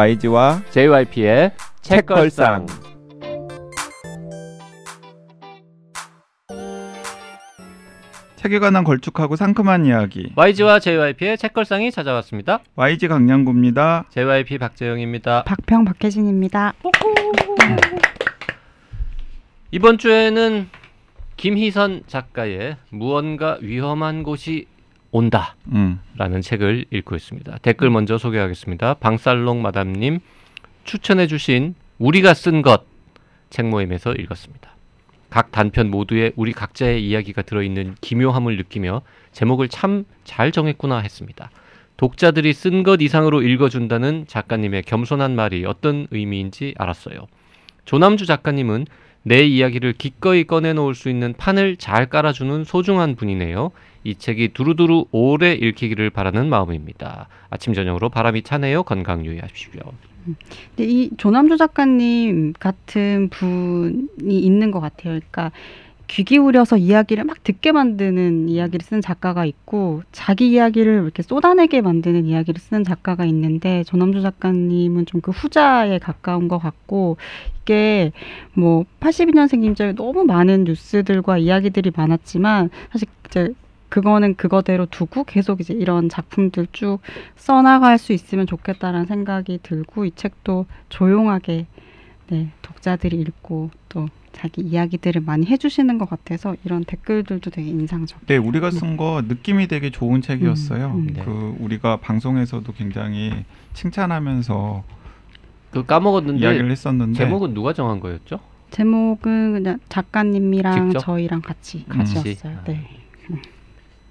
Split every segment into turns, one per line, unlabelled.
YG와
JYP의 책걸상.
책에 관한 걸쭉하고 상큼한 이야기
YG와 JYP의 책걸상이 찾아왔습니다.
YG 강량구입니다.
JYP 박재영입니다.
박평 박혜진입니다.
이번 주에는 김희선 작가의 무언가 위험한 곳이 온다.
음.
라는 책을 읽고 있습니다. 댓글 먼저 소개하겠습니다. 방살롱 마담님 추천해 주신 우리가 쓴 것 책 모임에서 읽었습니다. 각 단편 모두에 우리 각자의 이야기가 들어있는 기묘함을 느끼며 제목을 참 잘 정했구나 했습니다. 독자들이 쓴 것 이상으로 읽어준다는 작가님의 겸손한 말이 어떤 의미인지 알았어요. 조남주 작가님은 내 이야기를 기꺼이 꺼내놓을 수 있는 판을 잘 깔아주는 소중한 분이네요. 이 책이 두루두루 오래 읽히기를 바라는 마음입니다. 아침 저녁으로 바람이 차네요. 건강 유의하십시오.
근데 이 조남주 작가님 같은 분이 있는 것 같아요. 그러니까 귀 기울여서 이야기를 막 듣게 만드는 이야기를 쓰는 작가가 있고 자기 이야기를 이렇게 쏟아내게 만드는 이야기를 쓰는 작가가 있는데 조남주 작가님은 좀 그 후자에 가까운 것 같고 이게 뭐 82년생님들 너무 많은 뉴스들과 이야기들이 많았지만 사실 이제 그거는 그거대로 두고 계속 이제 이런 작품들 쭉 써나갈 수 있으면 좋겠다라는 생각이 들고 이 책도 조용하게 네, 독자들이 읽고 또 자기 이야기들을 많이 해주시는 것 같아서 이런 댓글들도 되게 인상적.
네, 우리가 쓴 거 느낌이 되게 좋은 책이었어요.
음, 음.
네.
그 우리가 방송에서도 굉장히 칭찬하면서
그 까먹었는데
이야기를 했었는데
제목은 누가 정한 거였죠?
제목은 그냥 작가님이랑
직접?
저희랑 같이
음.
가지었어요. 네.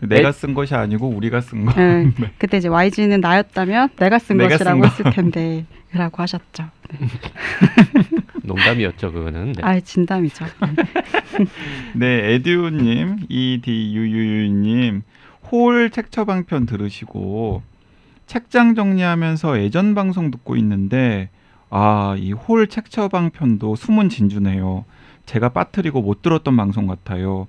내가 쓴 것이 아니고 우리가 쓴 거.
네. 그때 이제 YG는 나였다면 내가 쓴
내가
것이라고
쓴
했을 텐데라고 하셨죠. 네.
농담이었죠 그거는. 네.
아 진담이죠.
네, 에듀님, 이디유유유님 홀 책 처방편 들으시고 책장 정리하면서 예전 방송 듣고 있는데 아, 이 홀 책 처방편도 숨은 진주네요. 제가 빠뜨리고 못 들었던 방송 같아요.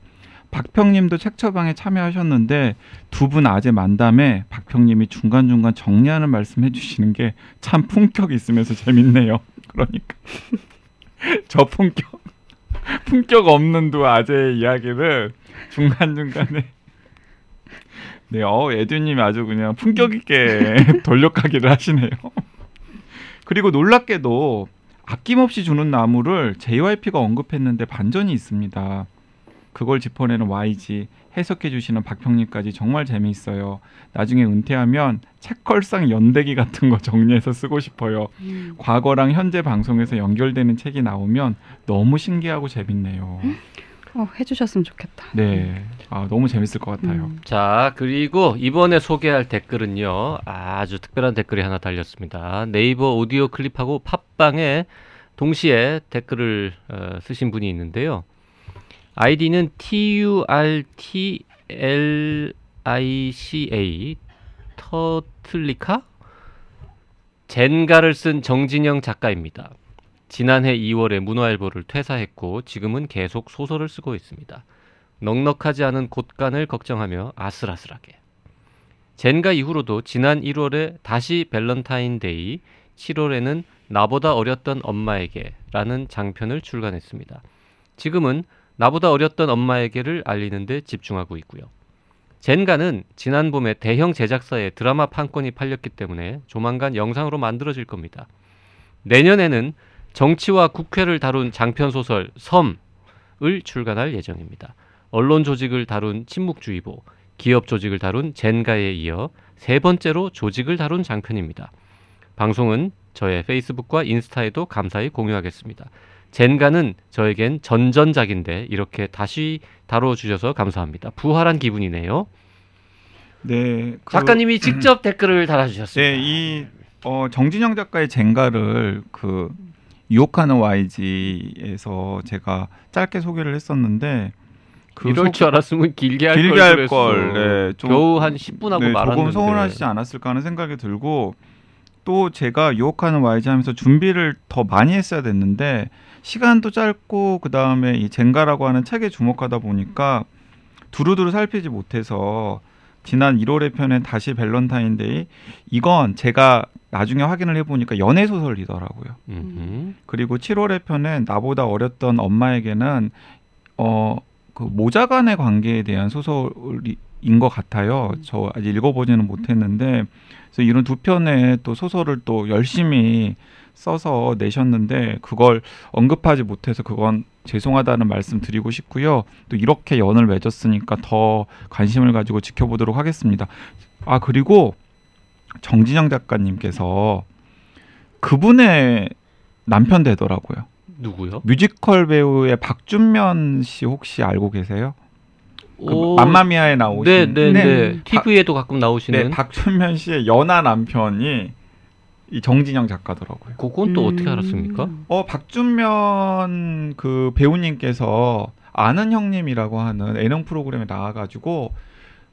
박평님도 책 처방에 참여하셨는데 두 분 아재 만담에 박평님이 중간중간 정리하는 말씀 해주시는 게 참 품격 있으면서 재밌네요. 그러니까 저 품격 품격 없는 두 아재의 이야기를 중간 중간에 네, 어 에듀님이 아주 그냥 품격 있게 돌려가기를 하시네요. 그리고 놀랍게도 아낌없이 주는 나무를 JYP가 언급했는데 반전이 있습니다. 그걸 짚어내는 YG 해석해 주시는 박평님까지 정말 재미있어요. 나중에 은퇴하면 책걸상 연대기 같은 거 정리해서 쓰고 싶어요. 과거랑 현재 방송에서 연결되는 책이 나오면 너무 신기하고 재밌네요.
어, 해주셨으면 좋겠다.
네, 아, 너무 재밌을 것 같아요.
음.
자 그리고 이번에 소개할 댓글은요 아주 특별한 댓글이 하나 달렸습니다. 네이버 오디오 클립하고 팟빵에 동시에 댓글을 어, 쓰신 분이 있는데요. 아이디는 T U R T L I C A 터틀리카 젠가를 쓴 정진영 작가입니다. 지난해 2월에 문화일보를 퇴사했고 지금은 계속 소설을 쓰고 있습니다. 넉넉하지 않은 곳간을 걱정하며 아슬아슬하게. 젠가 이후로도 지난 1월에 다시 밸런타인데이, 7월에는 나보다 어렸던 엄마에게라는 장편을 출간했습니다. 지금은 나보다 어렸던 엄마에게를 알리는 데 집중하고 있고요. 젠가는 지난 봄에 대형 제작사에 드라마 판권이 팔렸기 때문에 조만간 영상으로 만들어질 겁니다. 내년에는 정치와 국회를 다룬 장편 소설 섬을 출간할 예정입니다. 언론 조직을 다룬 침묵주의보, 기업 조직을 다룬 젠가에 이어 세 번째로 조직을 다룬 장편입니다. 방송은 저의 페이스북과 인스타에도 감사히 공유하겠습니다. 젠가는 저에겐 전전작인데 이렇게 다시 다뤄주셔서 감사합니다. 부활한 기분이네요.
네, 그-
작가님이 직접 댓글을 달아주셨습니다.
네, 이 어, 정진영 작가의 젠가를 그 유혹하는 YG에서 제가 짧게 소개를 했었는데 그
이럴
소-
줄 알았으면 길게 할
길게
걸.
걸, 네, 좀-
겨우 한 10분 하고
네,
말았는데.
조금 서운하시지 않았을까 하는 생각이 들고 또 제가 유혹하는 YG 하면서 준비를 더 많이 했어야 됐는데 시간도 짧고 그 다음에 이 젠가라고 하는 책에 주목하다 보니까 두루두루 살피지 못해서 지난 1월에 펴낸 다시 밸런타인데이 이건 제가 나중에 확인을 해보니까 연애 소설이더라고요.
음.
그리고 7월에 펴낸 나보다 어렸던 엄마에게는 어 그 모자간의 관계에 대한 소설인 것 같아요. 저 아직 읽어보지는 못했는데 그래서 이런 두 편의 또 소설을 또 열심히 써서 내셨는데 그걸 언급하지 못해서 그건 죄송하다는 말씀 드리고 싶고요. 또 이렇게 연을 맺었으니까 더 관심을 가지고 지켜보도록 하겠습니다. 아 그리고 정진영 작가님께서 그분의 남편 되더라고요.
누구요?
뮤지컬 배우의 박준면 씨 혹시 알고 계세요? 그
오,
맘마미아에 나오신
네, 네, 네.
네.
TV에도 가끔
네,
나오시는.
박준면 씨의 연하 남편이 이 정진영 작가더라고요.
그건 또 어떻게
음.
알았습니까?
어 박준면 그 배우님께서 아는 형님이라고 하는 예능 프로그램에 나와가지고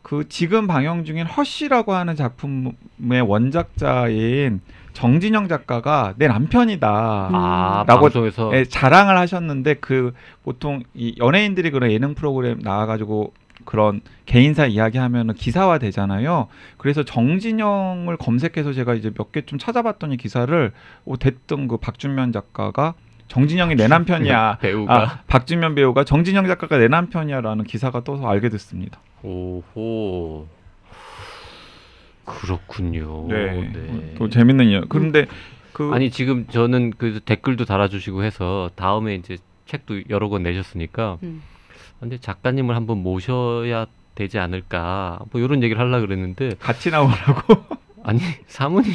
그 지금 방영 중인 허쉬라고 하는 작품의 원작자인 정진영 작가가 내 남편이다.
아,
라고-
방송에서
예, 자랑을 하셨는데 그 보통 이 연예인들이 그런 예능 프로그램 나와가지고 그런 개인사 이야기하면은 기사화 되잖아요. 그래서 정진영을 검색해서 제가 이제 몇 개 좀 찾아봤더니 기사를 어, 됐던 그 박준면 작가가 정진영이 내 남편이야.
배우가
아, 박준면 배우가 정진영 작가가 내 남편이야라는 기사가 떠서 알게 됐습니다.
오호. 그렇군요.
네.
네.
또 재밌는 이야기. 그런데 그
아니 지금 저는 그 댓글도 달아주시고 해서 다음에 이제 책도 여러 권 내셨으니까
음.
근데 작가님을 한번 모셔야 되지 않을까 뭐 이런 얘기를 하려 고 그랬는데
같이 나오라고.
아니 사모님을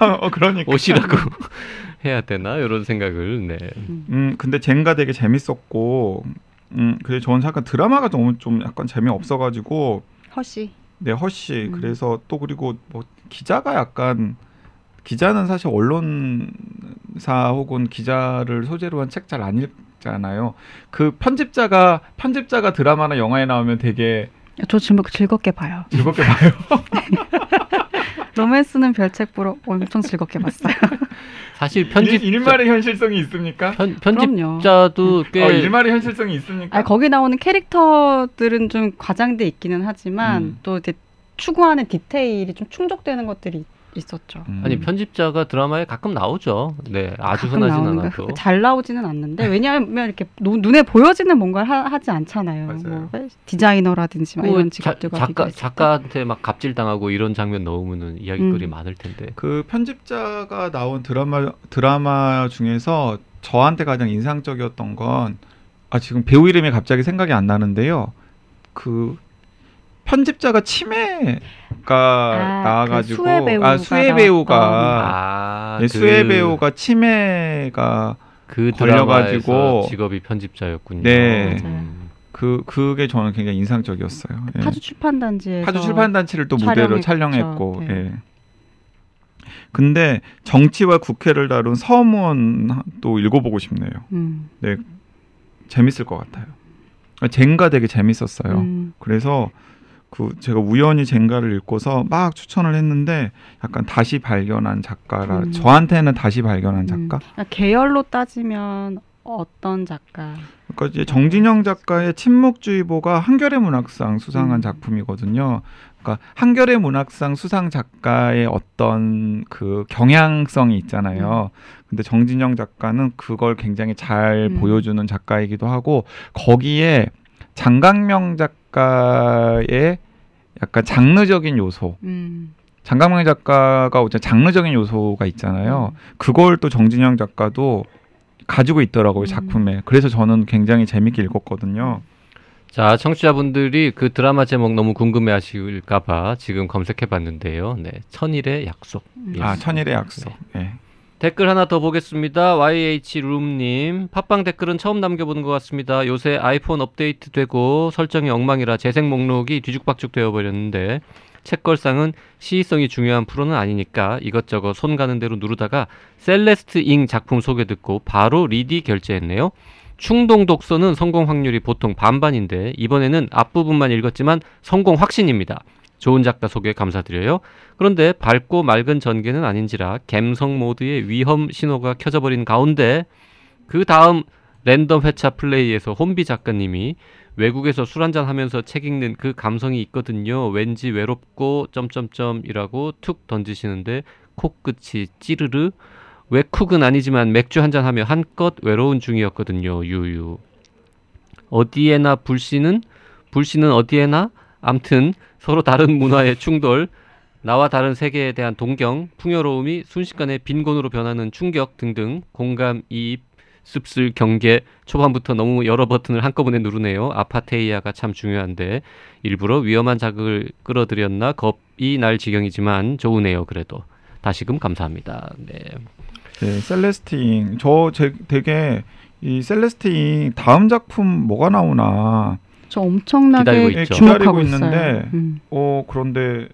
어 그러니까.
오시라고 해야 되나 이런 생각을 네.
음 근데 젠가 되게 재밌었고 음 근데 저는 약간 드라마가 너무 좀 약간 재미 없어가지고
허씨.
네 허씨
음.
그래서 또 그리고 뭐 기자가 약간 기자는 사실 언론사 혹은 기자를 소재로 한 책 잘 안 읽 잖아요. 그 편집자가 편집자가 드라마나 영화에 나오면 되게
저 즐겁, 즐겁게 봐요.
즐겁게 봐요.
로맨스는 별책 보러 엄청 즐겁게 봤어요.
사실 편집
일, 일말의 현실성이 있습니까?
편. 편집자도 꽤
어, 일말의 현실성이 있습니까?
아니, 거기 나오는 캐릭터들은 좀 과장돼 있기는 하지만
음.
또 이제 추구하는 디테일이 좀 충족되는 것들이 있었죠.
음.
아니 편집자가 드라마에 가끔 나오죠. 네, 아주 흔하진 않아도.
거, 잘 나오지는 않는데 왜냐하면 이렇게 노- 눈에 보여지는 뭔가를 하, 지 않잖아요.
맞아요.
뭐 디자이너라든지
막그
이런
자-
직업들과
작가. 작가한테 막 갑질 당하고 이런 장면 넣으면은 이야기거리
음.
많을 텐데.
그 편집자가 나온 드라마 드라마 중에서 저한테 가장 인상적이었던 건 아 지금 배우 이름이 갑자기 생각이 안 나는데요. 그 편집자가 치매 가
아,
나와가지고
그 수혜 배우가
아 수혜 배우가
아,
네,
그,
수혜 배우가 치매가
그
걸려가지고
드라마에서 직업이 편집자였군요.
네.
음.
그 그게 저는 굉장히 인상적이었어요. 예.
파주 출판단지에서
파주 출판단체를 또 무대로. 촬영했고,
네.
예. 근데 정치와 국회를 다룬 서문 또 읽어보고 싶네요.
음,
재밌을 것 같아요. 젠가 되게 재밌었어요.
음,
그래서 그 제가 우연히 젠가를 읽고서 막 추천을 했는데 약간 다시 발견한 작가라
음.
저한테는 다시 발견한 작가.
음. 그러니까 계열로 따지면 어떤 작가?
그러니까 이제 정진영 작가의 침묵주의보가 한겨레 문학상 수상한
음.
작품이거든요. 그러니까 한겨레 문학상 수상 작가의 어떤 그 경향성이 있잖아요. 근데 정진영 작가는 그걸 굉장히 잘
음.
보여주는 작가이기도 하고 거기에 장강명 작가의 약간 장르적인 요소,
음,
장강명 작가가 어째 장르적인 요소가 있잖아요.
음.
그걸 또 정진영 작가도 가지고 있더라고요
음.
작품에. 그래서 저는 굉장히 재밌게 읽었거든요.
자, 청취자분들이 그 드라마 제목 너무 궁금해 하실까봐 지금 검색해 봤는데요. 네, 천일의 약속.
음.
아
예.
천일의 약속. 예.
댓글 하나 더 보겠습니다. YH룸님 팟빵 댓글은 처음 남겨보는 것 같습니다. 요새 아이폰 업데이트 되고 설정이 엉망이라 재생 목록이 뒤죽박죽 되어버렸는데 책걸상은 시의성이 중요한 프로는 아니니까 이것저것 손 가는 대로 누르다가 셀레스트 잉 작품 소개 듣고 바로 리디 결제했네요. 충동 독서는 성공 확률이 보통 반반인데 이번에는 앞부분만 읽었지만 성공 확신입니다. 좋은 작가 소개 감사드려요. 그런데 밝고 맑은 전개는 아닌지라 갬성 모드의 위험 신호가 켜져버린 가운데 그 다음 랜덤 회차 플레이에서 혼비 작가님이 외국에서 술 한잔 하면서 책 읽는 그 감성이 있거든요. 왠지 외롭고 점점점이라고 툭 던지시는데 코끝이 찌르르 왜 쿡은 아니지만 맥주 한잔 하며 한껏 외로운 중이었거든요. 유유. 어디에나 불씨는 불씨는 어디에나 암튼 서로 다른 문화의 충돌 나와 다른 세계에 대한 동경, 풍요로움이 순식간에 빈곤으로 변하는 충격 등등 공감, 이입, 씁쓸, 경계 초반부터 너무 여러 버튼을 한꺼번에 누르네요. 아파테이아가 참 중요한데 일부러 위험한 자극을 끌어들였나 겁이 날 지경이지만 좋으네요. 그래도 다시금 감사합니다. 네.
네, 셀레스팅. 저 제, 되게 이 셀레스트 잉 다음 작품 뭐가 나오나
저 엄청나게
기다리고 있죠.
주목하고
기다리고
있어요.
있는데
음.
어 그런데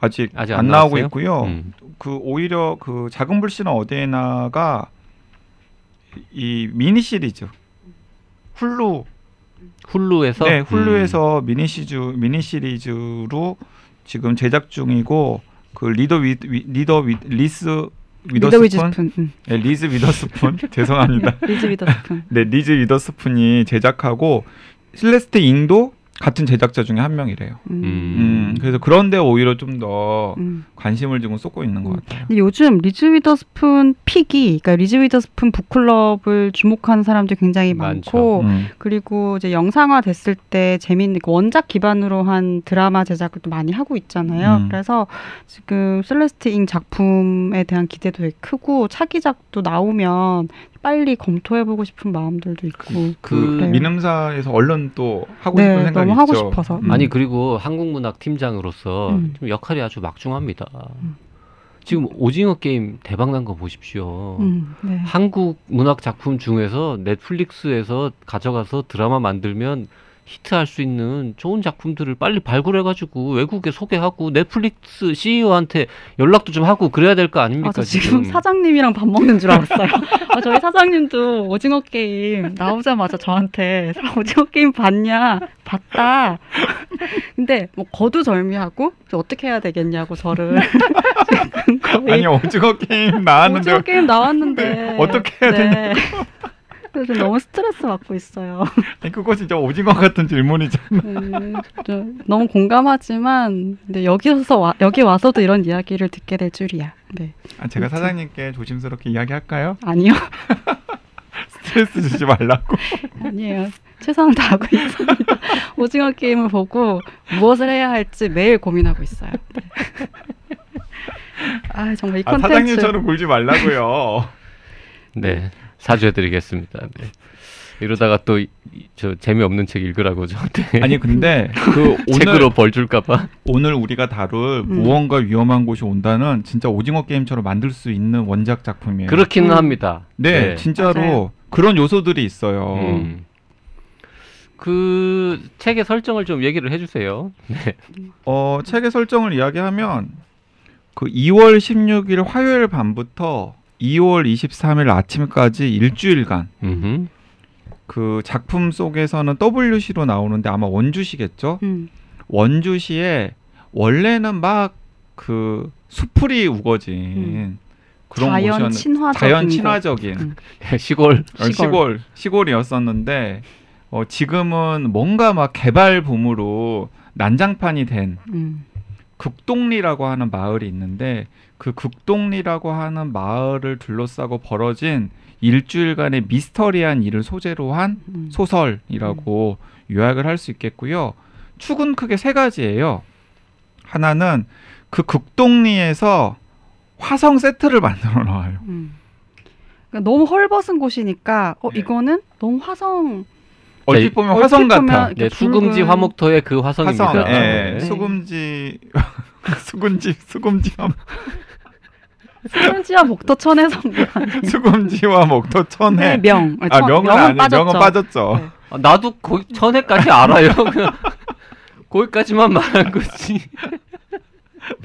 아직,
아직
안,
안
나오고
나왔어요?
있고요.
음.
그 오히려 그 작은 불씨는 어디에나가 이 미니 시리즈 훌루
훌루에서
네
음.
훌루에서 미니 시즈 미니 시리즈로 지금 제작 중이고 그 리더 위, 위 리더 위, 리스
리더
위더스푼.
음.
네, 리즈 위더스푼 죄송합니다.
리즈 위더스푼.
네 리즈 위더스푼이 제작하고 셀레스트 잉도 같은 제작자 중에 한 명이래요.
음.
음, 그래서 그런데 오히려 좀더
음.
관심을 지금 쏟고 있는 것
음.
같아요.
근데 요즘 리즈 위더스푼 pick이 그러니까 리즈 위더스푼 book club을 주목하는 사람들이 굉장히
많죠.
많고
음.
그리고 이제 영상화 됐을 때 재밌는 그 원작 기반으로 한 드라마 제작을 또 많이 하고 있잖아요.
음.
그래서 지금 셀레스트 잉 작품에 대한 기대도 되게 크고 차기작도 나오면 빨리 검토해보고 싶은 마음들도 있고.
그
네.
민음사에서 얼른 또 하고
네,
싶은 생각이
너무 하고
있죠.
싶어서.
음.
아니 그리고 한국문학 팀장으로서
음.
좀 역할이 아주 막중합니다.
음.
지금 오징어 게임 대박 난 거 보십시오.
음, 네.
한국 문학 작품 중에서 넷플릭스에서 가져가서 드라마 만들면 히트할 수 있는 좋은 작품들을 빨리 발굴해가지고 외국에 소개하고 넷플릭스 CEO한테 연락도 좀 하고 그래야 될 거 아닙니까?
아, 저 지금 사장님이랑 밥 먹는 줄 알았어요. 아, 저희 사장님도 오징어 게임 나오자마자 저한테 오징어 게임 봤냐? 봤다. 근데 뭐 거두절미하고 저 어떻게 해야 되겠냐고 저를 지금
아니 오징어 게임 나왔는데
오징어 게임 나왔는데
어떻게 해야
되냐? 그래서 너무 스트레스 받고 있어요.
아니, 그거 진짜 오징어 같은 질문이잖아.
음, 저 너무 공감하지만 근데 여기서 와, 여기 와서도 이런 이야기를 듣게 될 줄이야. 네,
아, 제가 사장님께 조심스럽게 이야기할까요?
아니요.
스트레스 주지 말라고.
아니에요. 최선을 다하고 있습니다. 오징어 게임을 보고 무엇을 해야 할지 매일 고민하고 있어요. 네. 아 정말 이
아,
컨텐츠
사장님처럼 굴지 말라고요.
네 사죄해드리겠습니다. 네. 이러다가 또 저 재미없는 책 읽으라고 저한테
아니 근데 그
책으로
오늘
벌 줄까봐.
오늘 우리가 다룰
음.
무언가 위험한 곳이 온다는 진짜 오징어 게임처럼 만들 수 있는 원작 작품이에요.
그렇기는
음.
합니다.
네, 진짜로
맞아요.
그런 요소들이 있어요.
음. 그 책의 설정을 좀 얘기를 해주세요. 네.
어, 책의 설정을 이야기하면 그 2월 16일 화요일 밤부터 2월 23일 아침까지 일주일간
음흠.
그 작품 속에서는 WC로 나오는데 아마 원주시겠죠?
음,
원주시에 원래는 막 그 수풀이 우거진
음.
그런
자연
곳이었는
친화적인
자연
곳.
친화적인
음.
시골.
어, 시골 시골 이었었는데 어, 지금은 뭔가 막 개발 붐으로 난장판이 된
음,
극동리라고 하는 마을이 있는데 그 극동리라고 하는 마을을 둘러싸고 벌어진 일주일간의 미스터리한 일을 소재로 한
음.
소설이라고 요약을 할 수 있겠고요. 축은 크게 세 가지예요. 하나는 그 극동리에서 화성 세트를 만들어 놔요.
음. 그러니까 너무 헐벗은 곳이니까 어
네.
이거는 너무 화성
얼핏
네,
보면
얼핏
화성
보면
같아.
이렇게
네, 수금지
붉은-
화목토의 그 화성입니다.
화성, 예,
네.
수금지, 수금지, 수금지,
수금지와 목토천에서?
수금지와 목토 천해.
네, 명.
아
천-
명은
명은
아니,
빠졌죠.
명은 빠졌죠.
네.
아, 나도 거기 천회까지 알아요. 그냥 거기까지만 말한 거지.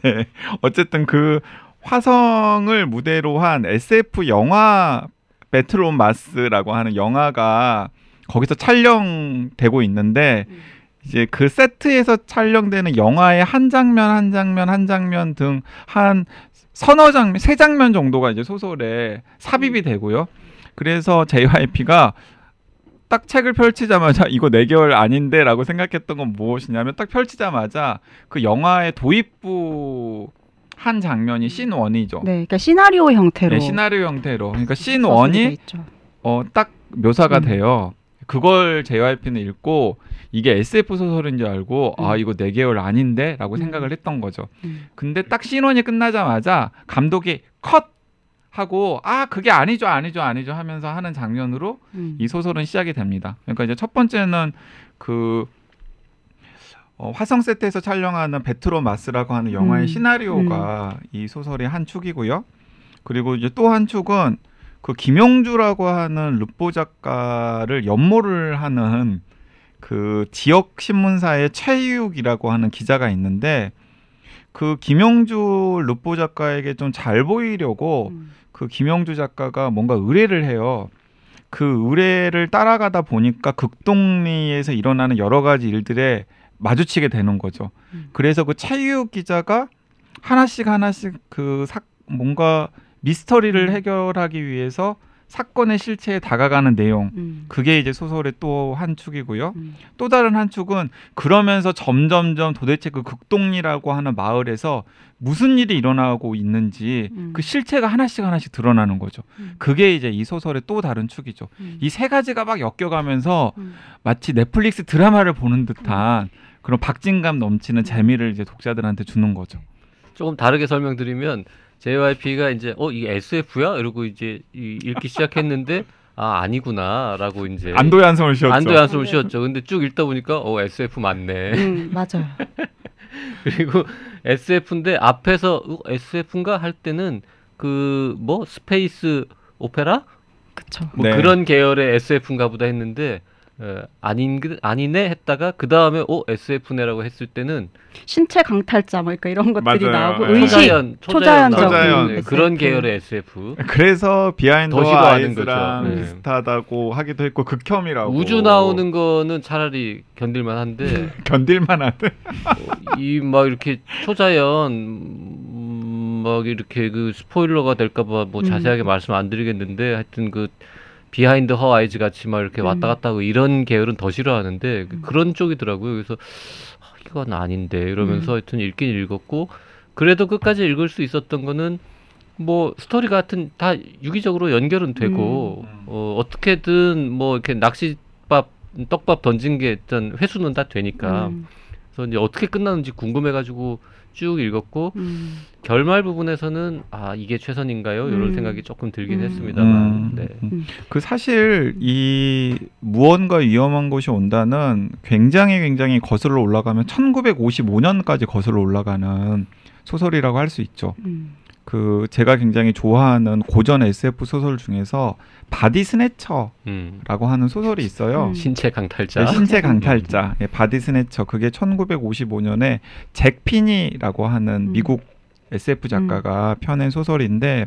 네. 어쨌든 그 화성을 무대로 한 SF 영화 배틀 온 마스라고 하는 영화가 거기서 촬영되고 있는데
음.
이제 그 세트에서 촬영되는 영화의 한 장면 한 장면 한 장면 등 한 서너 장면 세 장면 정도가 이제 소설에 삽입이 되고요. 그래서 JYP가 딱 책을 펼치자마자 이거 내 계열 아닌데라고 생각했던 건 무엇이냐면 딱 펼치자마자 그 영화의 도입부 한 장면이 씬 원이죠.
네, 그러니까 시나리오 형태로
네, 시나리오 형태로. 그러니까 씬 원이
있죠.
어, 딱 묘사가
음.
돼요. 그걸 JYP는 읽고 이게 SF 소설인 줄 알고 아
음.
이거 내 계열 아닌데라고
음.
생각을 했던 거죠.
음.
근데 딱 신원이 끝나자마자 감독이 컷 하고 아 그게 아니죠 아니죠 아니죠 하면서 하는 장면으로
음.
이 소설은 시작이 됩니다. 그러니까 이제 첫 번째는 그 어, 화성 세트에서 촬영하는 베트로 마스라고 하는 영화의
음.
시나리오가 이 소설의 한 축이고요. 그리고 이제 또 한 축은 그 김용주라고 하는 르포 작가를 연모를 하는 그 지역 신문사의 최유욱이라고 하는 기자가 있는데 그 김용주 르포 작가에게 좀 잘 보이려고
음.
그 김영주 작가가 뭔가 의뢰를 해요. 그 의뢰를 따라가다 보니까 극동리에서 일어나는 여러 가지 일들에 마주치게 되는 거죠.
음.
그래서 그 최유욱 기자가 하나씩 하나씩 그 사, 뭔가 미스터리를
음.
해결하기 위해서 사건의 실체에 다가가는 내용.
음.
그게 이제 소설의 또 한 축이고요.
음.
또 다른 한 축은 그러면서 점점점 도대체 그 극동리라고 하는 마을에서 무슨 일이 일어나고 있는지
음.
그 실체가 하나씩 하나씩 드러나는 거죠.
음.
그게 이제 이 소설의 또 다른 축이죠.
음.
이세 가지가 막 엮여가면서
음.
마치 넷플릭스 드라마를 보는 듯한 그런 박진감 넘치는 재미를 이제 독자들한테 주는 거죠.
조금 다르게 설명드리면 JYP가 이제 어 이게 SF야 이러고 이제 이- 읽기 시작했는데 아 아니구나라고 이제
안도의 한숨을 쉬었죠.
안도의 한숨을 쉬었죠. 근데 쭉 읽다 보니까 어 SF 맞네.
음, 맞아요.
그리고 SF인데 앞에서 어, SF인가 할 때는 그 뭐 스페이스 오페라
그쵸.
뭐
네.
그런 계열의 SF인가 보다 했는데 어, 아닌 그- 아니네 했다가 그 다음에 어 SF네라고 했을 때는
신체 강탈자 뭐 그러니까 이런 것들이
맞아요.
나오고
네.
의식
초자연
초자연적인
초자연.
네,
SF.
그런 계열의 SF
그래서 Behind
더 싫어하는
Eyes랑.
네.
비슷하다고 하기도 했고 극혐이라고
우주 나오는 거는 차라리 견딜만 한데
견딜만하대.
이막 이렇게 초자연 음, 막 이렇게 그 스포일러가 될까봐 뭐
음.
자세하게 말씀 안 드리겠는데 하여튼 그 Behind Her Eyes 같이 막 이렇게 왔다
음.
갔다 하고 이런 계열은 더 싫어하는데 그-
음.
그런 쪽이더라고요. 그래서 아, 이건 아닌데 이러면서
음.
하여튼 읽긴 읽었고 그래도 끝까지 읽을 수 있었던 거는 뭐 스토리 같은 다 유기적으로 연결은 되고
음.
어, 어떻게든 뭐 이렇게 낚시밥 떡밥 던진 게 일단 회수는 다 되니까
음,
그래서 이제 어떻게 끝나는지 궁금해가지고 쭉 읽었고
음.
결말 부분에서는 아 이게 최선인가요? 이런
음.
생각이 조금 들긴
음.
했습니다만
음.
네.
그 사실 이 무언가 위험한 것이 온다는 굉장히 굉장히 거슬러 올라가면 1955년까지 거슬러 올라가는 소설이라고 할 수 있죠.
음.
그 제가 굉장히 좋아하는 고전 SF 소설 중에서 Body Snatcher라고
음.
하는 소설이 있어요.
음.
신체 강탈자
네, 신체 강탈자, 예, Body Snatcher. 그게 1955년에 잭 피니라고 하는
음.
미국 SF 작가가 펴낸 소설인데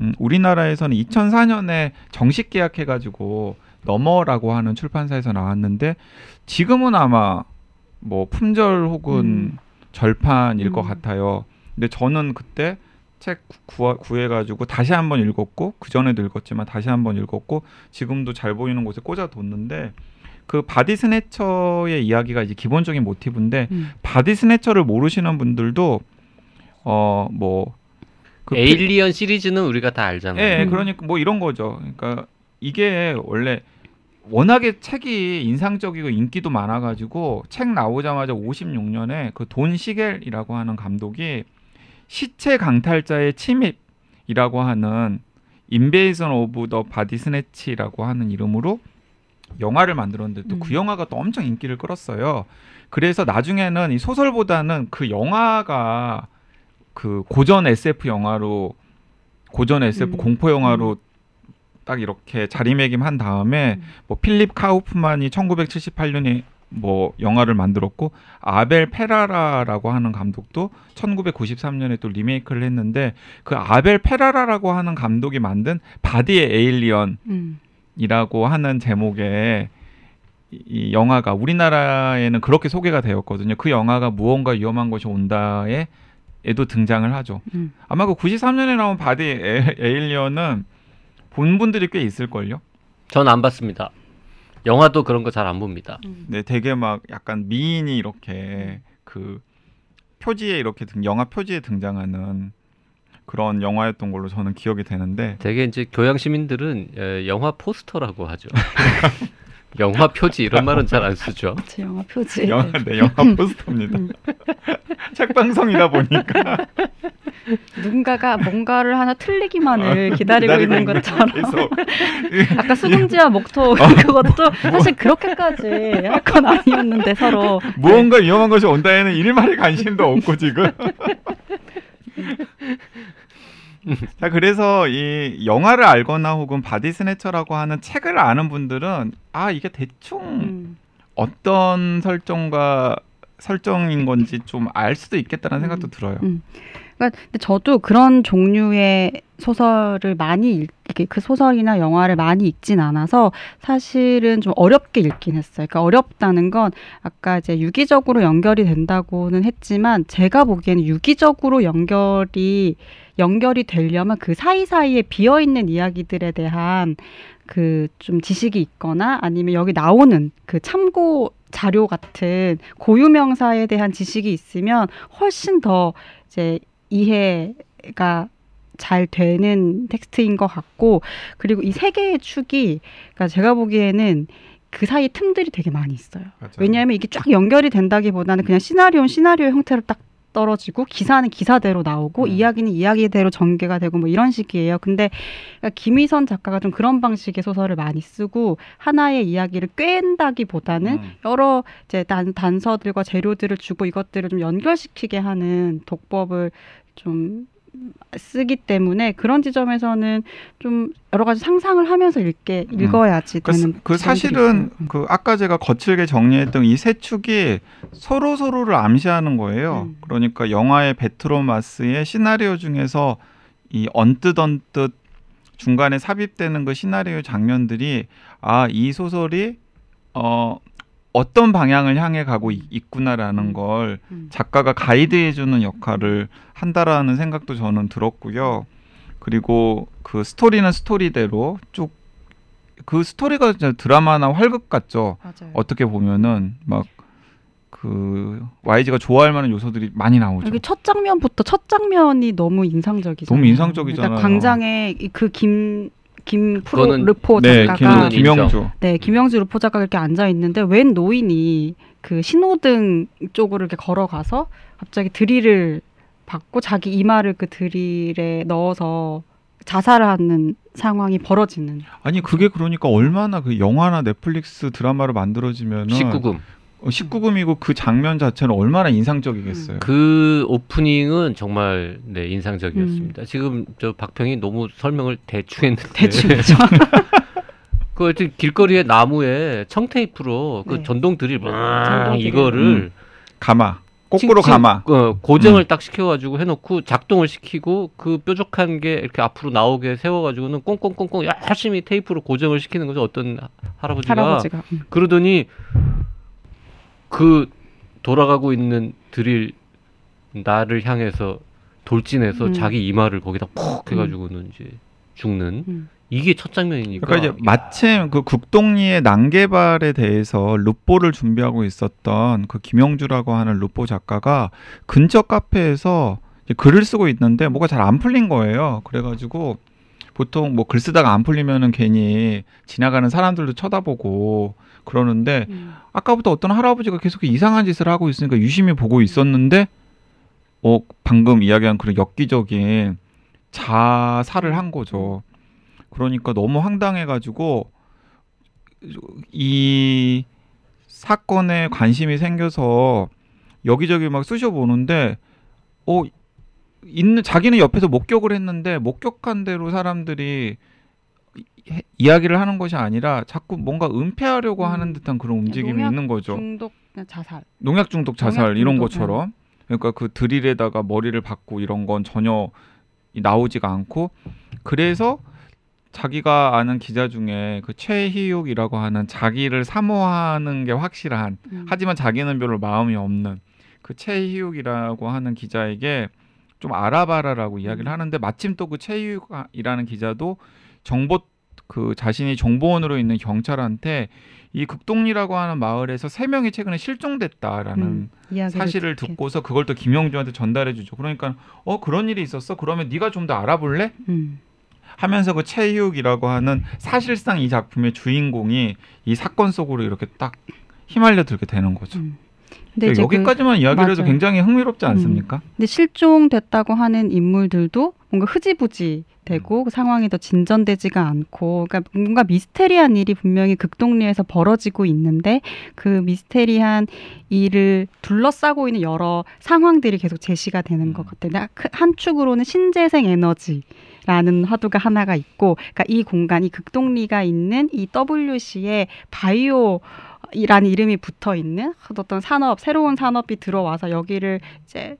음, 우리나라에서는 2004년에 정식 계약해가지고 너머라고 하는 출판사에서 나왔는데 지금은 아마 뭐 품절 혹은
음.
절판일 것
음.
같아요. 근데 저는 그때 책 구, 구해가지고 다시 한번 읽었고 그 전에도 읽었지만 다시 한번 읽었고 지금도 잘 보이는 곳에 꽂아뒀는데 그 Body Snatcher의 이야기가 이제 기본적인 모티브인데
음.
Body Snatcher를 모르시는 분들도 어뭐 그
Alien 시리즈는 우리가 다 알잖아요.
예,
음.
그러니까 뭐 이런 거죠. 그러니까 이게 원래 워낙에 책이 인상적이고 인기도 많아가지고 책 나오자마자 56년에 그 돈 시겔이라고 하는 감독이 신체 강탈자의 침입이라고 하는 Invasion of the Body Snatch라고 하는 이름으로 영화를 만들었는데 또그
음.
영화가 또 엄청 인기를 끌었어요. 그래서 나중에는 이 소설보다는 그 영화가 그 고전 SF 영화로 고전 SF
음.
공포 영화로 딱 이렇게 자리매김한 다음에
음.
뭐 필립 카우프만이 1978년에 뭐 영화를 만들었고 아벨 페라라라고 하는 감독도 1993년에 또 리메이크를 했는데 그 아벨 페라라라고 하는 감독이 만든 Body Alien
음.
이라고 하는 제목의 이- 이 영화가 우리나라에는 그렇게 소개가 되었거든요. 그 영화가 무언가 위험한 것이 온다에 에도 등장을 하죠.
음.
아마 그 93년에 나온 Body 에, Alien은 본 분들이 꽤 있을걸요.
전 안 봤습니다. 영화도 그런 거 잘 안 봅니다.
음.
네, 되게 막 약간 미인이 이렇게 그 표지에 이렇게 등 영화 표지에 등장하는 그런 영화였던 걸로 저는 기억이 되는데
되게 이제 교양 시민들은 에, 영화 포스터라고 하죠. 영화 표지 이런 말은 잘 안 쓰죠.
제 영화 표지.
영화 네, 영화 포스터입니다.
음.
책 방송이다 보니까
누군가가 뭔가를 하나 틀리기만을 기다리고, 있는 것처럼.
계속
아까 수금지와 목토 그것도 사실 그렇게까지 할 건 아니었는데 서로
무언가 위험한 것이 온다에는 일말의 관심도 없고 지금. 자 그래서 이 영화를 알거나 혹은 Body Snatcher라고 하는 책을 아는 분들은 아 이게 대충
음,
어떤 설정과 설정인 건지 좀 알 수도 있겠다는 생각도
음.
들어요.
음. 그러니까 근데 저도 그런 종류의 소설을 많이 읽, 이렇게 그 소설이나 영화를 많이 읽진 않아서 사실은 좀 어렵게 읽긴 했어요. 그러니까 어렵다는 건 아까 이제 유기적으로 연결이 된다고는 했지만 제가 보기에는 유기적으로 연결이 연결이 되려면 그 사이사이에 비어 있는 이야기들에 대한 그 좀 지식이 있거나 아니면 여기 나오는 그 참고 자료 같은 고유 명사에 대한 지식이 있으면 훨씬 더 이제 이해가 잘 되는 텍스트인 것 같고 그리고 이 세 개의 축이 그러니까 제가 보기에는 그 사이 틈들이 되게 많이 있어요.
맞아요.
왜냐하면 이게 쫙 연결이 된다기보다는 그냥 시나리오는 시나리오 형태로 딱 떨어지고 기사는 기사대로 나오고
음.
이야기는 이야기대로 전개가 되고 뭐 이런 식이에요. 근데 그러니까 김희선 작가가 좀 그런 방식의 소설을 많이 쓰고 하나의 이야기를 꿰다기보다는
음.
여러 이제 단, 단서들과 재료들을 주고 이것들을 좀 연결시키게 하는 독법을 좀 쓰기 때문에 그런 지점에서는 좀 여러 가지 상상을 하면서 읽게 읽어야지
그,
되는
그 사실은
있어요. 음.
그 아까 제가 거칠게 정리했던 이 세 축이 서로 서로를 암시하는 거예요.
음.
그러니까 영화의 베트로마스의 시나리오 중에서 이 언뜻 언뜻 중간에 삽입되는 그 시나리오 장면들이 아 이 소설이 어 어떤 방향을 향해 가고 있- 있구나라는
음.
걸
음.
작가가 가이드해주는 역할을 한다라는 생각도 저는 들었고요. 그리고 그 스토리는 스토리대로 쭉 그 스토리가 드라마나 활극 같죠.
맞아요.
어떻게 보면은 막 그 YG가 좋아할 만한 요소들이 많이 나오죠.
여기 첫 장면부터 첫 장면이 너무 인상적이죠.
너무 인상적이잖아요.
그러니까 광장에 그 김 김 프로
그거는-
르포
네,
작가가
김, 김영주.
네 김영주 르포 작가가 이렇게 앉아 있는데 웬 노인이 그 신호등 쪽으로 이렇게 걸어가서 갑자기 드릴을 받고 자기 이마를 그 드릴에 넣어서 자살하는 상황이 벌어지는.
아니 그게 그러니까 얼마나 그 영화나 넷플릭스 드라마로 만들어지면은
19금.
어, 19금 이고 그 장면 자체는 얼마나 인상적이겠어요.
그 오프닝은 정말 네
음.
인상적이었습니다. 지금 저 박평이 너무 설명을 대충 했는데
대충이죠.
그 하여튼 길거리에 나무에 청테이프로 그
네.
전동 드릴 막. 이거를
음. 가마. 거꾸로 가마.
어, 고정을
음.
딱 시켜가지고 해놓고 작동을 시키고 그 뾰족한 게 이렇게 앞으로 나오게 세워가지고는 꽁꽁꽁꽁 열심히 테이프로 고정을 시키는 거죠. 어떤 하- 할아버지가
할아버지가. 음.
그러더니 그 돌아가고 있는 드릴 나를 향해서 돌진해서
음.
자기 이마를 거기다 푹 해가지고는 이제 죽는
음.
이게 첫 장면이니까
그러니까 이제 마침 그 국동리의 난개발에 대해서 루포를 준비하고 있었던 그 김영주라고 하는 루포 작가가 근처 카페에서 글을 쓰고 있는데 뭐가 잘 안 풀린 거예요. 그래가지고 보통 뭐 글 쓰다가 안 풀리면은 괜히 지나가는 사람들도 쳐다보고 그러는데
음.
아까부터 어떤 할아버지가 계속 이상한 짓을 하고 있으니까 유심히 보고 있었는데 어 방금 이야기한 그런 엽기적인 자살을 한 거죠. 그러니까 너무 황당해 가지고 이 사건에 관심이 생겨서 여기저기 막 쑤셔 보는데 어 있는 자기는 옆에서 목격을 했는데 목격한 대로 사람들이 이- 이야기를 하는 것이 아니라 자꾸 뭔가 은폐하려고
음.
하는 듯한 그런 움직임이 있는 거죠.
중독 자살.
농약 중독 자살
농약
이런
중독,
것처럼 그러니까 그 드릴에다가 머리를 박고 이런 건 전혀 이- 나오지가 않고 그래서 자기가 아는 기자 중에 그 최희욱이라고 하는 자기를 사모하는 게 확실한
음.
하지만 자기는 별로 마음이 없는 그 최희욱이라고 하는 기자에게 좀 알아봐라라고 이야기를
음.
하는데 마침 또 그 최희욱이라는 기자도 정보 그 자신이 정보원으로 있는 경찰한테 이 극동리라고 하는 마을에서 세 명이 최근에 실종됐다라는
음,
사실을
듣게.
듣고서 그걸 또 김영주한테 전달해 주죠. 그러니까 어 그런 일이 있었어? 그러면 네가 좀 더 알아볼래?
음,
하면서 그 최희욱이라고 하는 사실상 이 작품의 주인공이 이 사건 속으로 이렇게 딱 휘말려 들게 되는 거죠.
음. 이제 그-
여기까지만 이야기를 해도
맞아요.
굉장히 흥미롭지 않습니까?
근데 실종됐다고 하는 인물들도 뭔가 흐지부지 되고 그 상황이 더 진전되지가 않고 그러니까 뭔가 미스테리한 일이 분명히 극동리에서 벌어지고 있는데 그 미스테리한 일을 둘러싸고 있는 여러 상황들이 계속 제시가 되는 것 같아요. 근데 그한 축으로는 신재생 에너지 라는 화두가 하나가 있고 그러니까 이 공간이 극동리가 있는 이 WC의 바이오 이라는 이름이 붙어 있는 어떤 산업 새로운 산업이 들어와서 여기를 이제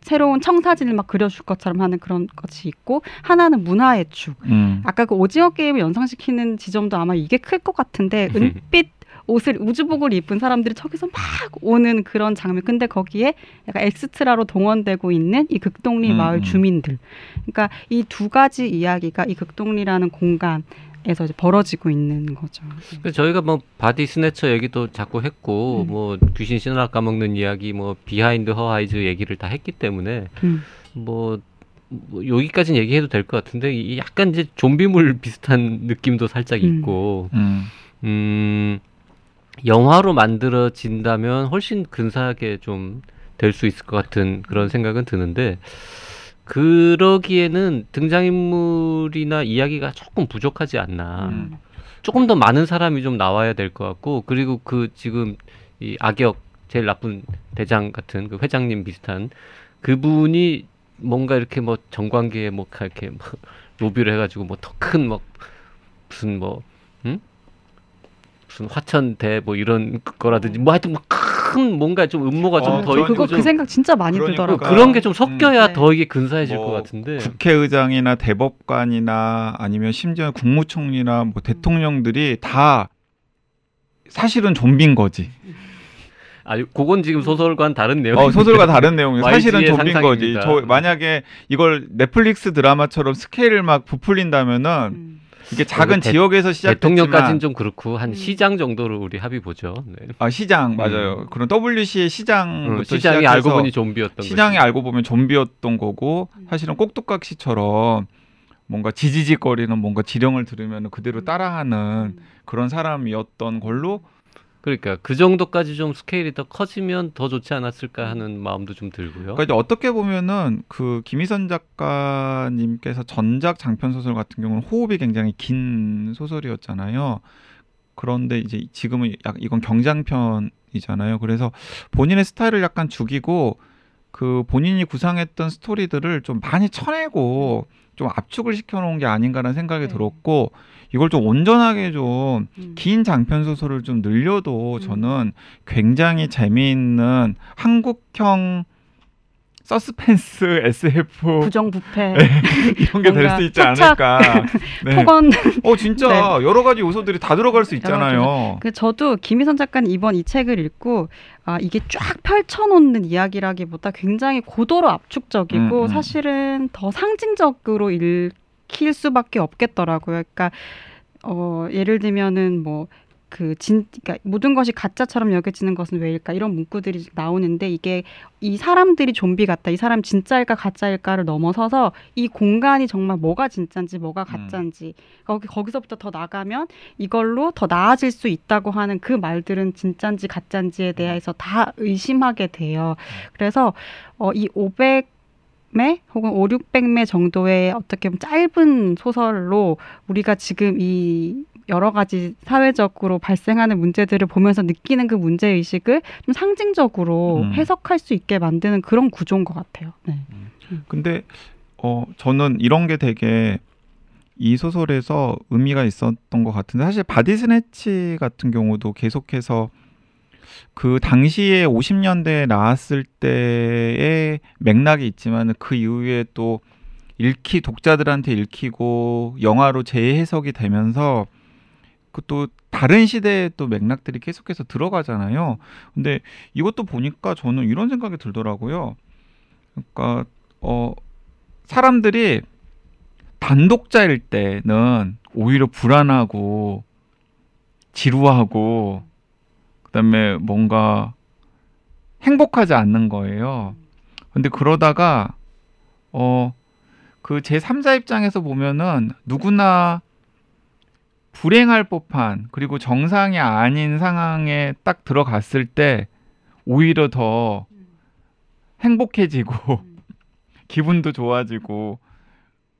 새로운 청사진을 막 그려줄 것처럼 하는 그런 것이 있고 하나는 문화의 축.
음.
아까 그 오징어 게임을 연상시키는 지점도 아마 이게 클 것 같은데 은빛 옷을 우주복을 입은 사람들이 저기서 막 오는 그런 장면. 근데 거기에 약간 엑스트라로 동원되고 있는 이 극동리
음,
마을
음.
주민들. 그러니까 이 두 가지 이야기가 이 극동리라는 공간 에서 이제 벌어지고 있는 거죠.
그 저희가 뭐 Body Snatcher 얘기도 자꾸 했고
음.
뭐 귀신 씨나락 까먹는 이야기 뭐 Behind Her Eyes 얘기를 다 했기 때문에
음.
뭐, 뭐 여기까지는 얘기해도 될 것 같은데 이 약간 이제 좀비물 비슷한 느낌도 살짝
음.
있고
음.
음 영화로 만들어진다면 훨씬 근사하게 좀 될 수 있을 것 같은 그런 생각은 드는데 그러기에는 등장인물이나 이야기가 조금 부족하지 않나.
음.
조금 더 많은 사람이 좀 나와야 될 것 같고 그리고 그 지금 이 악역 제일 나쁜 대장 같은 그 회장님 비슷한 그분이 뭔가 이렇게 뭐 정관계에 뭐 이렇게 뭐 로비를 해가지고 뭐 더큰뭐 무슨 뭐 응? 무슨 화천대 뭐 이런 거라든지 뭐 하여튼 뭐 큰 뭔가 좀 음모가
어,
좀더
저는
있고
그거
좀
그 생각 진짜 많이
그러니까
들더라고요.
그런 게 좀 섞여야
네.
더 이게 근사해질
뭐
것 같은데
국회의장이나 대법관이나 아니면 심지어 국무총리나 뭐 대통령들이 다 사실은 좀비인 거지.
아 그건 지금 소설과는 다른 내용
어, 소설과 다른 내용이에요. 사실은 좀비인 거지.
상상입니다.
저 만약에 이걸 넷플릭스 드라마처럼 스케일을 막 부풀린다면은
음.
이게 작은
대-
지역에서 시작됐지만
대통령까지는 좀 그렇고 한
음.
시장 정도로 우리 합의 보죠. 네.
아, 시장 맞아요. 그런 WC의 시장부터
어, 시장이
시작해서
알고 보니 좀비였던
시장이
거지.
알고 보면 좀비였던 거고
음.
사실은 꼭두각시처럼 뭔가 지지직거리는 뭔가 지령을 들으면 그대로 따라하는
음.
그런 사람이었던 걸로
그러니까 그 정도까지 좀 스케일이 더 커지면 더 좋지 않았을까 하는 마음도 좀 들고요.
그러니까 이제 어떻게 보면은 그 김희선 작가님께서 전작 장편 소설 같은 경우는 호흡이 굉장히 긴 소설이었잖아요. 그런데 이제 지금은 약 이건 경장편이잖아요. 그래서 본인의 스타일을 약간 죽이고 그 본인이 구상했던 스토리들을 좀 많이 쳐내고 좀 압축을 시켜놓은 게 아닌가라는 생각이
네.
들었고 이걸 좀 온전하게 좀
음.
긴 장편 소설을 좀 늘려도
음.
저는 굉장히 재미있는 한국형 서스펜스 SF
부정부패,
이런 게 될 수 있지 않을까. 네.
폭언.
어 진짜 여러 가지 요소들이 다 들어갈 수 있잖아요.
그 저도 김희선 작가님 이번 이 책을 읽고 아 이게 쫙 펼쳐놓는 이야기라기보다 굉장히 고도로 압축적이고
음, 음.
사실은 더 상징적으로 읽 힐 수밖에 없겠더라고요. 그러니까 어 예를 들면은 뭐 그 진, 그러니까 모든 것이 가짜처럼 여겨지는 것은 왜일까 이런 문구들이 나오는데 이게 이 사람들이 좀비 같다, 이 사람 진짜일까 가짜일까를 넘어서서 이 공간이 정말 뭐가 진짜인지 뭐가 가짜인지 거기 거기서부터 더 나가면 이걸로 더 나아질 수 있다고 하는 그 말들은 진짜인지 가짜인지에 대해서 다 의심하게 돼요. 그래서 어, 이500 매 혹은 5, 600매 정도의 어떻게 보면 짧은 소설로 우리가 지금 이 여러 가지 사회적으로 발생하는 문제들을 보면서 느끼는 그 문제 의식을 좀 상징적으로
음.
해석할 수 있게 만드는 그런 구조인 것 같아요. 네.
근데 어 저는 이런 게 되게 이 소설에서 의미가 있었던 것 같은데 사실 Body Snatch 같은 경우도 계속해서 그 당시에 50년대에 나왔을 때의 맥락이 있지만 그 이후에 또 읽히 독자들한테 읽히고 영화로 재해석이 되면서 그 또 다른 시대의 또 맥락들이 계속해서 들어가잖아요. 근데 이것도 보니까 저는 이런 생각이 들더라고요. 그러니까 어 사람들이 단독자일 때는 오히려 불안하고 지루하고 그다음에 뭔가 행복하지 않는 거예요. 근데 그러다가 어 그 제 3자 입장에서 보면은 누구나 불행할 법한 그리고 정상이 아닌 상황에 딱 들어갔을 때 오히려 더 행복해지고 기분도 좋아지고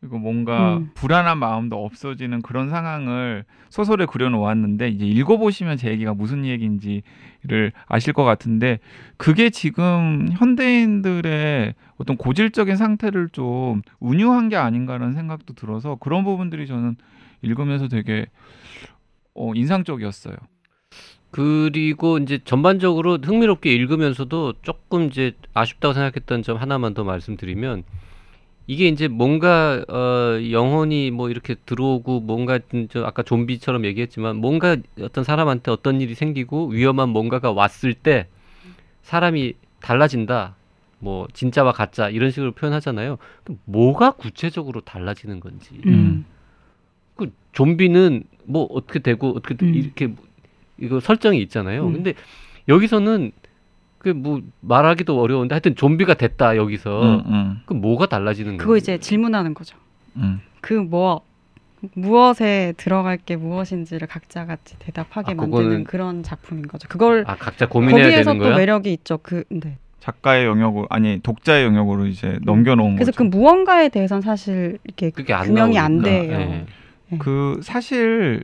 그리고 뭔가
음.
불안한 마음도 없어지는 그런 상황을 소설에 그려놓았는데 이제 읽어보시면 제 얘기가 무슨 얘기인지를 아실 것 같은데 그게 지금 현대인들의 어떤 고질적인 상태를 좀 운유한 게 아닌가라는 생각도 들어서 그런 부분들이 저는 읽으면서 되게 어, 인상적이었어요.
그리고 이제 전반적으로 흥미롭게 읽으면서도 조금 이제 아쉽다고 생각했던 점 하나만 더 말씀드리면 이게 이제 뭔가 어 영혼이 뭐 이렇게 들어오고 뭔가 저 아까 좀비처럼 얘기했지만 뭔가 어떤 사람한테 어떤 일이 생기고 위험한 뭔가가 왔을 때 사람이 달라진다. 뭐 진짜와 가짜 이런 식으로 표현하잖아요. 그럼 뭐가 구체적으로 달라지는 건지.
음.
그 좀비는 뭐 어떻게 되고 어떻게 되-
음.
이렇게 뭐 이거 설정이 있잖아요.
음.
근데 여기서는 그뭐 말하기도 어려운데 하여튼 좀비가 됐다 여기서
음, 음,
그럼 뭐가 달라지는
그거
거예요?
이제 질문하는 거죠.
음.
그 뭐 무엇에 들어갈 게 무엇인지를 각자 같이 대답하게
아,
만드는
그거는-
그런 작품인 거죠. 그걸
아 각자 고민해야
거기에서
되는
또
거야?
매력이 있죠. 그 네.
작가의 영역으로 아니 독자의 영역으로 이제 넘겨놓은
그래서 그
거죠.
무언가에 대해서는 사실 이렇게
그게 안
규명이 안
나오니까.
돼요.
예.
그 사실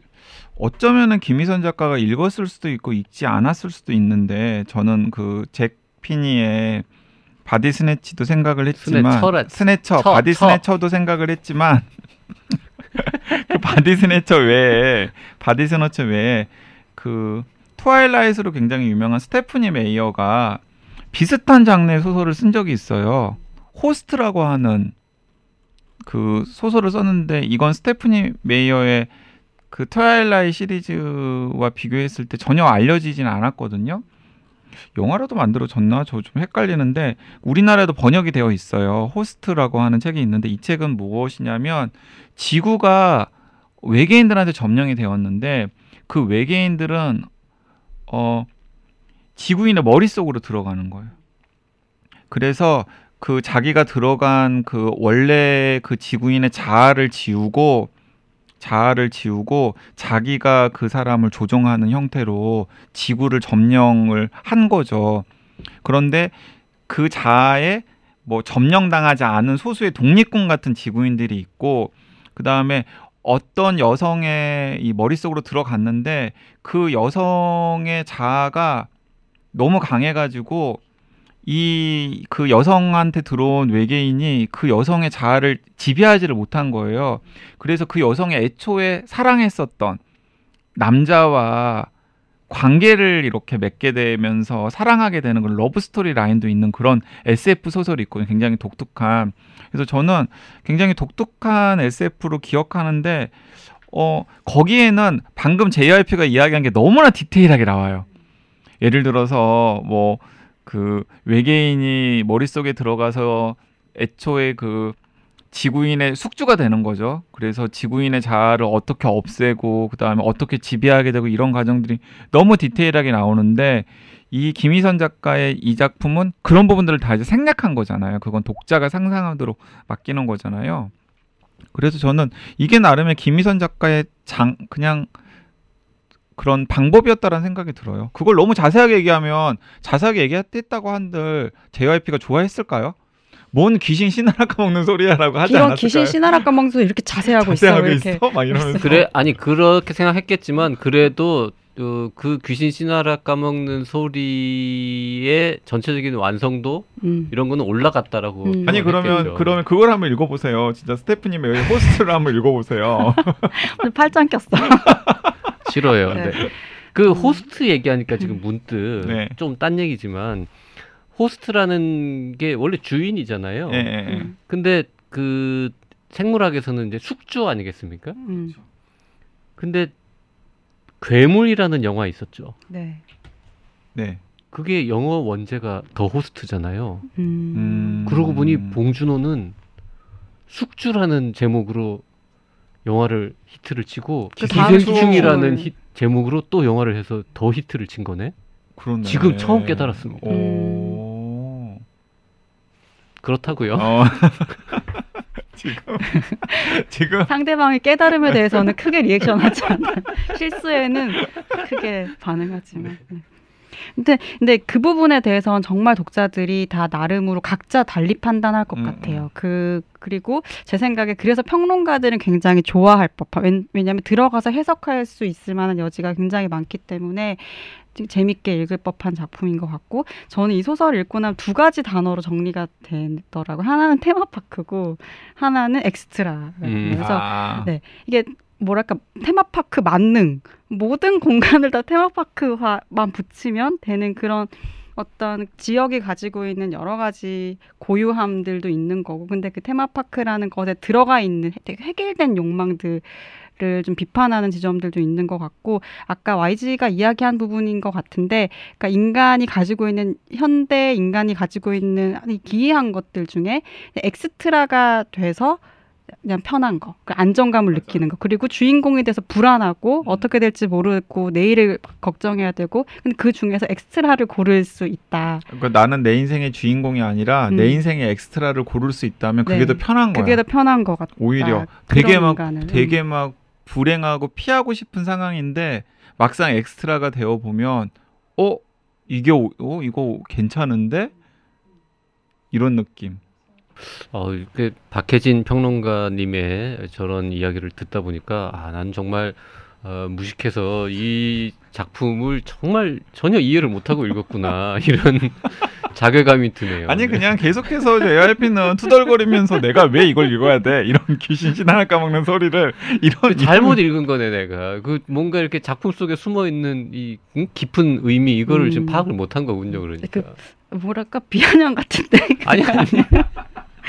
어쩌면은 김희선 작가가 읽었을 수도 있고 읽지 않았을 수도 있는데 저는 그 잭 피니의 Body Snatch도 생각을 했지만
Snatcher라-
Snatcher 처, Body
처.
Snatcher도 생각을 했지만 그 Body Snatcher 외에 Body Snatcher 외에 그 Twilight로 굉장히 유명한 스테프니 메이어가 비슷한 장르의 소설을 쓴 적이 있어요. 호스트라고 하는 그 소설을 썼는데 이건 스테프니 메이어의 그 Twilight 시리즈와 비교했을 때 전혀 알려지진 않았거든요. 영화로도 만들어졌나? 저 좀 헷갈리는데 우리나라에도 번역이 되어 있어요. 호스트라고 하는 책이 있는데 이 책은 무엇이냐면 지구가 외계인들한테 점령이 되었는데 그 외계인들은 어 지구인의 머릿속으로 들어가는 거예요. 그래서 그 자기가 들어간 그 원래 그 지구인의 자아를 지우고 자아를 지우고 자기가 그 사람을 조종하는 형태로 지구를 점령을 한 거죠. 그런데 그 자아에 뭐 점령당하지 않은 소수의 독립군 같은 지구인들이 있고 그 다음에 어떤 여성의 이 머릿속으로 들어갔는데 그 여성의 자아가 너무 강해가지고 이 그 여성한테 들어온 외계인이 그 여성의 자아를 지배하지를 못한 거예요. 그래서 그 여성의 애초에 사랑했었던 남자와 관계를 이렇게 맺게 되면서 사랑하게 되는 그런 러브 스토리 라인도 있는 그런 SF 소설이 있거든요. 굉장히 독특한. 그래서 저는 굉장히 독특한 SF로 기억하는데 어 거기에는 방금 JYP가 이야기한 게 너무나 디테일하게 나와요. 예를 들어서 뭐 그 외계인이 머릿속에 들어가서 애초에 그 지구인의 숙주가 되는 거죠. 그래서 지구인의 자아를 어떻게 없애고 그다음에 어떻게 지배하게 되고 이런 과정들이 너무 디테일하게 나오는데 이 김희선 작가의 이 작품은 그런 부분들을 다 이제 생략한 거잖아요. 그건 독자가 상상하도록 맡기는 거잖아요. 그래서 저는 이게 나름의 김희선 작가의 장 그냥 그런 방법이었다라는 생각이 들어요. 그걸 너무 자세하게 얘기하면 자세하게 얘기했다고 한들 JYP가 좋아했을까요? 뭔 귀신 신하라 까먹는 소리야라고 하지
이런
않았을까요?
귀신 신하라 까먹도 이렇게 자세하고 있어
자세하게
왜 이렇게
있어? 막 이러면서
그래 아니 그렇게 생각했겠지만 그래도 어, 그 귀신 신하라 까먹는 소리의 전체적인 완성도
음.
이런 거는 올라갔다라고
음.
아니 그러면
생각했겠죠.
그러면 그걸 한번 읽어보세요. 진짜 스테프님의 호스트를 한번 읽어보세요.
오늘 팔짱 꼈어.
싫어요.
네.
네. 그 호스트 얘기하니까 지금 문득
네.
좀딴 얘기지만 호스트라는 게 원래 주인이잖아요.
예, 예, 예.
음.
근데 그 생물학에서는 이제 숙주 아니겠습니까?
음.
근데 괴물이라는 영화 있었죠.
네.
네.
그게 영어 원제가 The Host잖아요.
음.
음.
그러고 보니 봉준호는 숙주라는 제목으로 영화를 히트를 치고
그
기생충이라는
주-
히- 제목으로 또 영화를 해서 더 히트를 친 거네.
그렇네.
지금 처음 깨달았습니다.
오.
그렇다고요.
어. 지금 지금
상대방의 깨달음에 대해서는 크게 리액션하지 않아요. 실수에는 크게 반응하지만. 네. 근데 근데 그 부분에 대해서는 정말 독자들이 다 나름으로 각자 달리 판단할 것
음,
같아요. 그 그리고 제 생각에 그래서 평론가들은 굉장히 좋아할 법한 왜- 왜냐하면 들어가서 해석할 수 있을 만한 여지가 굉장히 많기 때문에 좀 재밌게 읽을 법한 작품인 것 같고 저는 이 소설을 읽고 나면 두 가지 단어로 정리가 되더라고요. 하나는 테마파크고 하나는 엑스트라.
음.
그래서
아,
네. 이게 뭐랄까 테마파크 만능. 모든 공간을 다 테마파크화만 붙이면 되는 그런 어떤 지역이 가지고 있는 여러 가지 고유함들도 있는 거고 근데 그 테마파크라는 것에 들어가 있는 되게 해결된 욕망들을 좀 비판하는 지점들도 있는 것 같고 아까 YG가 이야기한 부분인 것 같은데 그러니까 인간이 가지고 있는 현대 인간이 가지고 있는 이 기이한 것들 중에 엑스트라가 돼서 그냥 편한 거, 그 안정감을
맞아요.
느끼는 거, 그리고 주인공에 대해서 불안하고
음.
어떻게 될지 모르고 내일을 걱정해야 되고, 근데 그 중에서 엑스트라를 고를 수 있다.
그러니까 나는 내 인생의 주인공이 아니라
음.
내 인생의 엑스트라를 고를 수 있다면 그게
네.
더 편한 거야.
그게 더 편한 것 같다.
오히려 되게 막
인간을.
되게 막 불행하고 피하고 싶은 상황인데 막상 엑스트라가 되어 보면 어 이게 오- 어 이거 괜찮은데 이런 느낌.
어, 그 박혜진 평론가님의 저런 이야기를 듣다 보니까 아, 난 정말 어, 무식해서 이 작품을 정말 전혀 이해를 못하고 읽었구나 이런 자괴감이 드네요.
아니
네.
그냥 계속해서 JYP는 투덜거리면서 내가 왜 이걸 읽어야 돼 이런 귀신신 하나 까먹는 소리를 이런
그 잘못 읽은 거네 내가 그 뭔가 이렇게 작품 속에 숨어 있는 이 응? 깊은 의미 이거를
음.
지금 파악을 못한 거군요 그러니까
그 뭐랄까 비아냥 같은데
아니 아니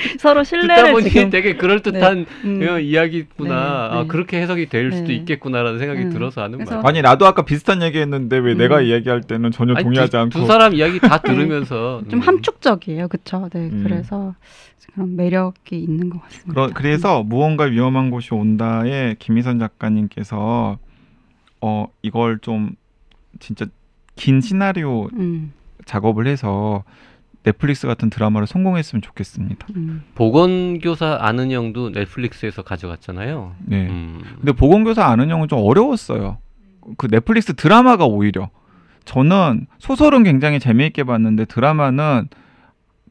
서로
듣다
신뢰를
보니
지금
되게 그럴 듯한
음,
어, 이야기구나
네,
아,
네.
그렇게 해석이 될 수도
네.
있겠구나라는 생각이
음.
들어서 하는
그래서
말.
아니 나도 아까 비슷한 얘기했는데 왜
음.
내가 이야기할 때는 전혀
아니,
동의하지
두,
않고
두 사람 이야기 다 들으면서
좀
음.
함축적이에요, 그렇죠? 네,
음.
그래서 그런 매력이 있는 것 같습니다.
그러, 그래서 무언가 위험한 곳이 온다에 김희선 작가님께서 어 이걸 좀 진짜 긴 시나리오
음,
작업을 해서 넷플릭스 같은 드라마를 성공했으면 좋겠습니다.
음.
보건교사 아는 형도 넷플릭스에서 가져갔잖아요.
네.
음.
근데 보건교사 아는 형은 좀 어려웠어요. 그 넷플릭스 드라마가 오히려 저는 소설은 굉장히 재미있게 봤는데 드라마는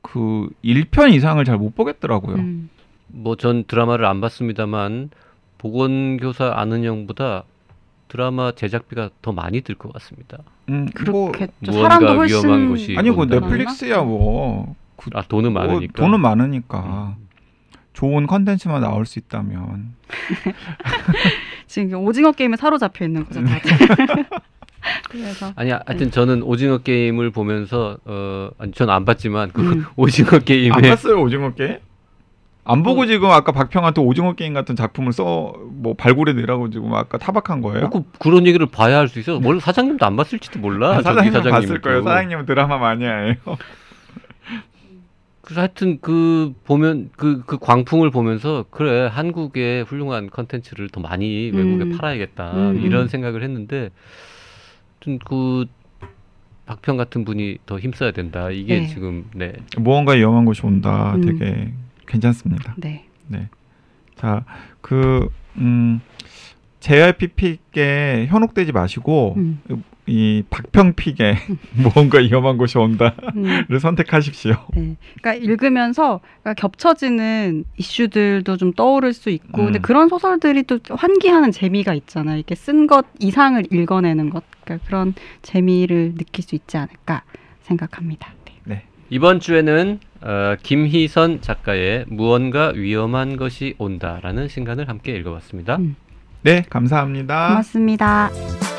그 1편 이상을 잘 못 보겠더라고요.
음.
뭐전 드라마를 안 봤습니다만 보건교사 아는 형보다 드라마 제작비가 더 많이 들 것 같습니다.
음, 뭐,
그렇겠죠. 사람도 훨씬
위험한 곳이
아니 그 넷플릭스야 뭐 그,
아 돈은
뭐
많으니까.
돈은 많으니까
음.
좋은 컨텐츠만 나올 수 있다면
지금 오징어 게임에 사로잡혀 있는 거죠, 다들. 그래서
아니 하여튼 저는 오징어 게임을 보면서 어 아니 전안 봤지만 그
음.
오징어
안
게임에
봤어요 오징어 게임? 안 보고 지금 아까 박평한테 오징어 게임 같은 작품을 써 뭐 발굴해 내라고 지금 아까 타박한 거예요?
어, 그, 그런 얘기를 봐야 할 수 있어. 원래 사장님도 안 봤을지도 몰라.
아,
저기
사장님은 봤을
사장님도.
거예요. 사장님은 드라마 마니아예요.
그래서 하여튼 그 보면 그그 광풍을 보면서 그래 한국의 훌륭한 컨텐츠를 더 많이 외국에
음.
팔아야겠다
음.
이런 생각을 했는데 좀그 박평 같은 분이 더 힘써야 된다 이게
네.
지금 네
무언가 위험한 곳이 온다.
음.
되게 괜찮습니다.
네.
자, 그 음, JYPP께 현혹되지 마시고
음.
이 박평픽에 무언가 위험한 곳이 온다를
음.
선택하십시오.
네. 그러니까 읽으면서 그러니까 겹쳐지는 이슈들도 좀 떠오를 수 있고,
음.
근데 그런 소설들이 또 환기하는 재미가 있잖아요. 이렇게 쓴 것 이상을 읽어내는 것, 그러니까 그런 재미를 느낄 수 있지 않을까 생각합니다. 네.
이번 주에는 어, 김희선 작가의 무언가 위험한 것이 온다라는 신간을 함께 읽어봤습니다.
음.
네, 감사합니다.
고맙습니다.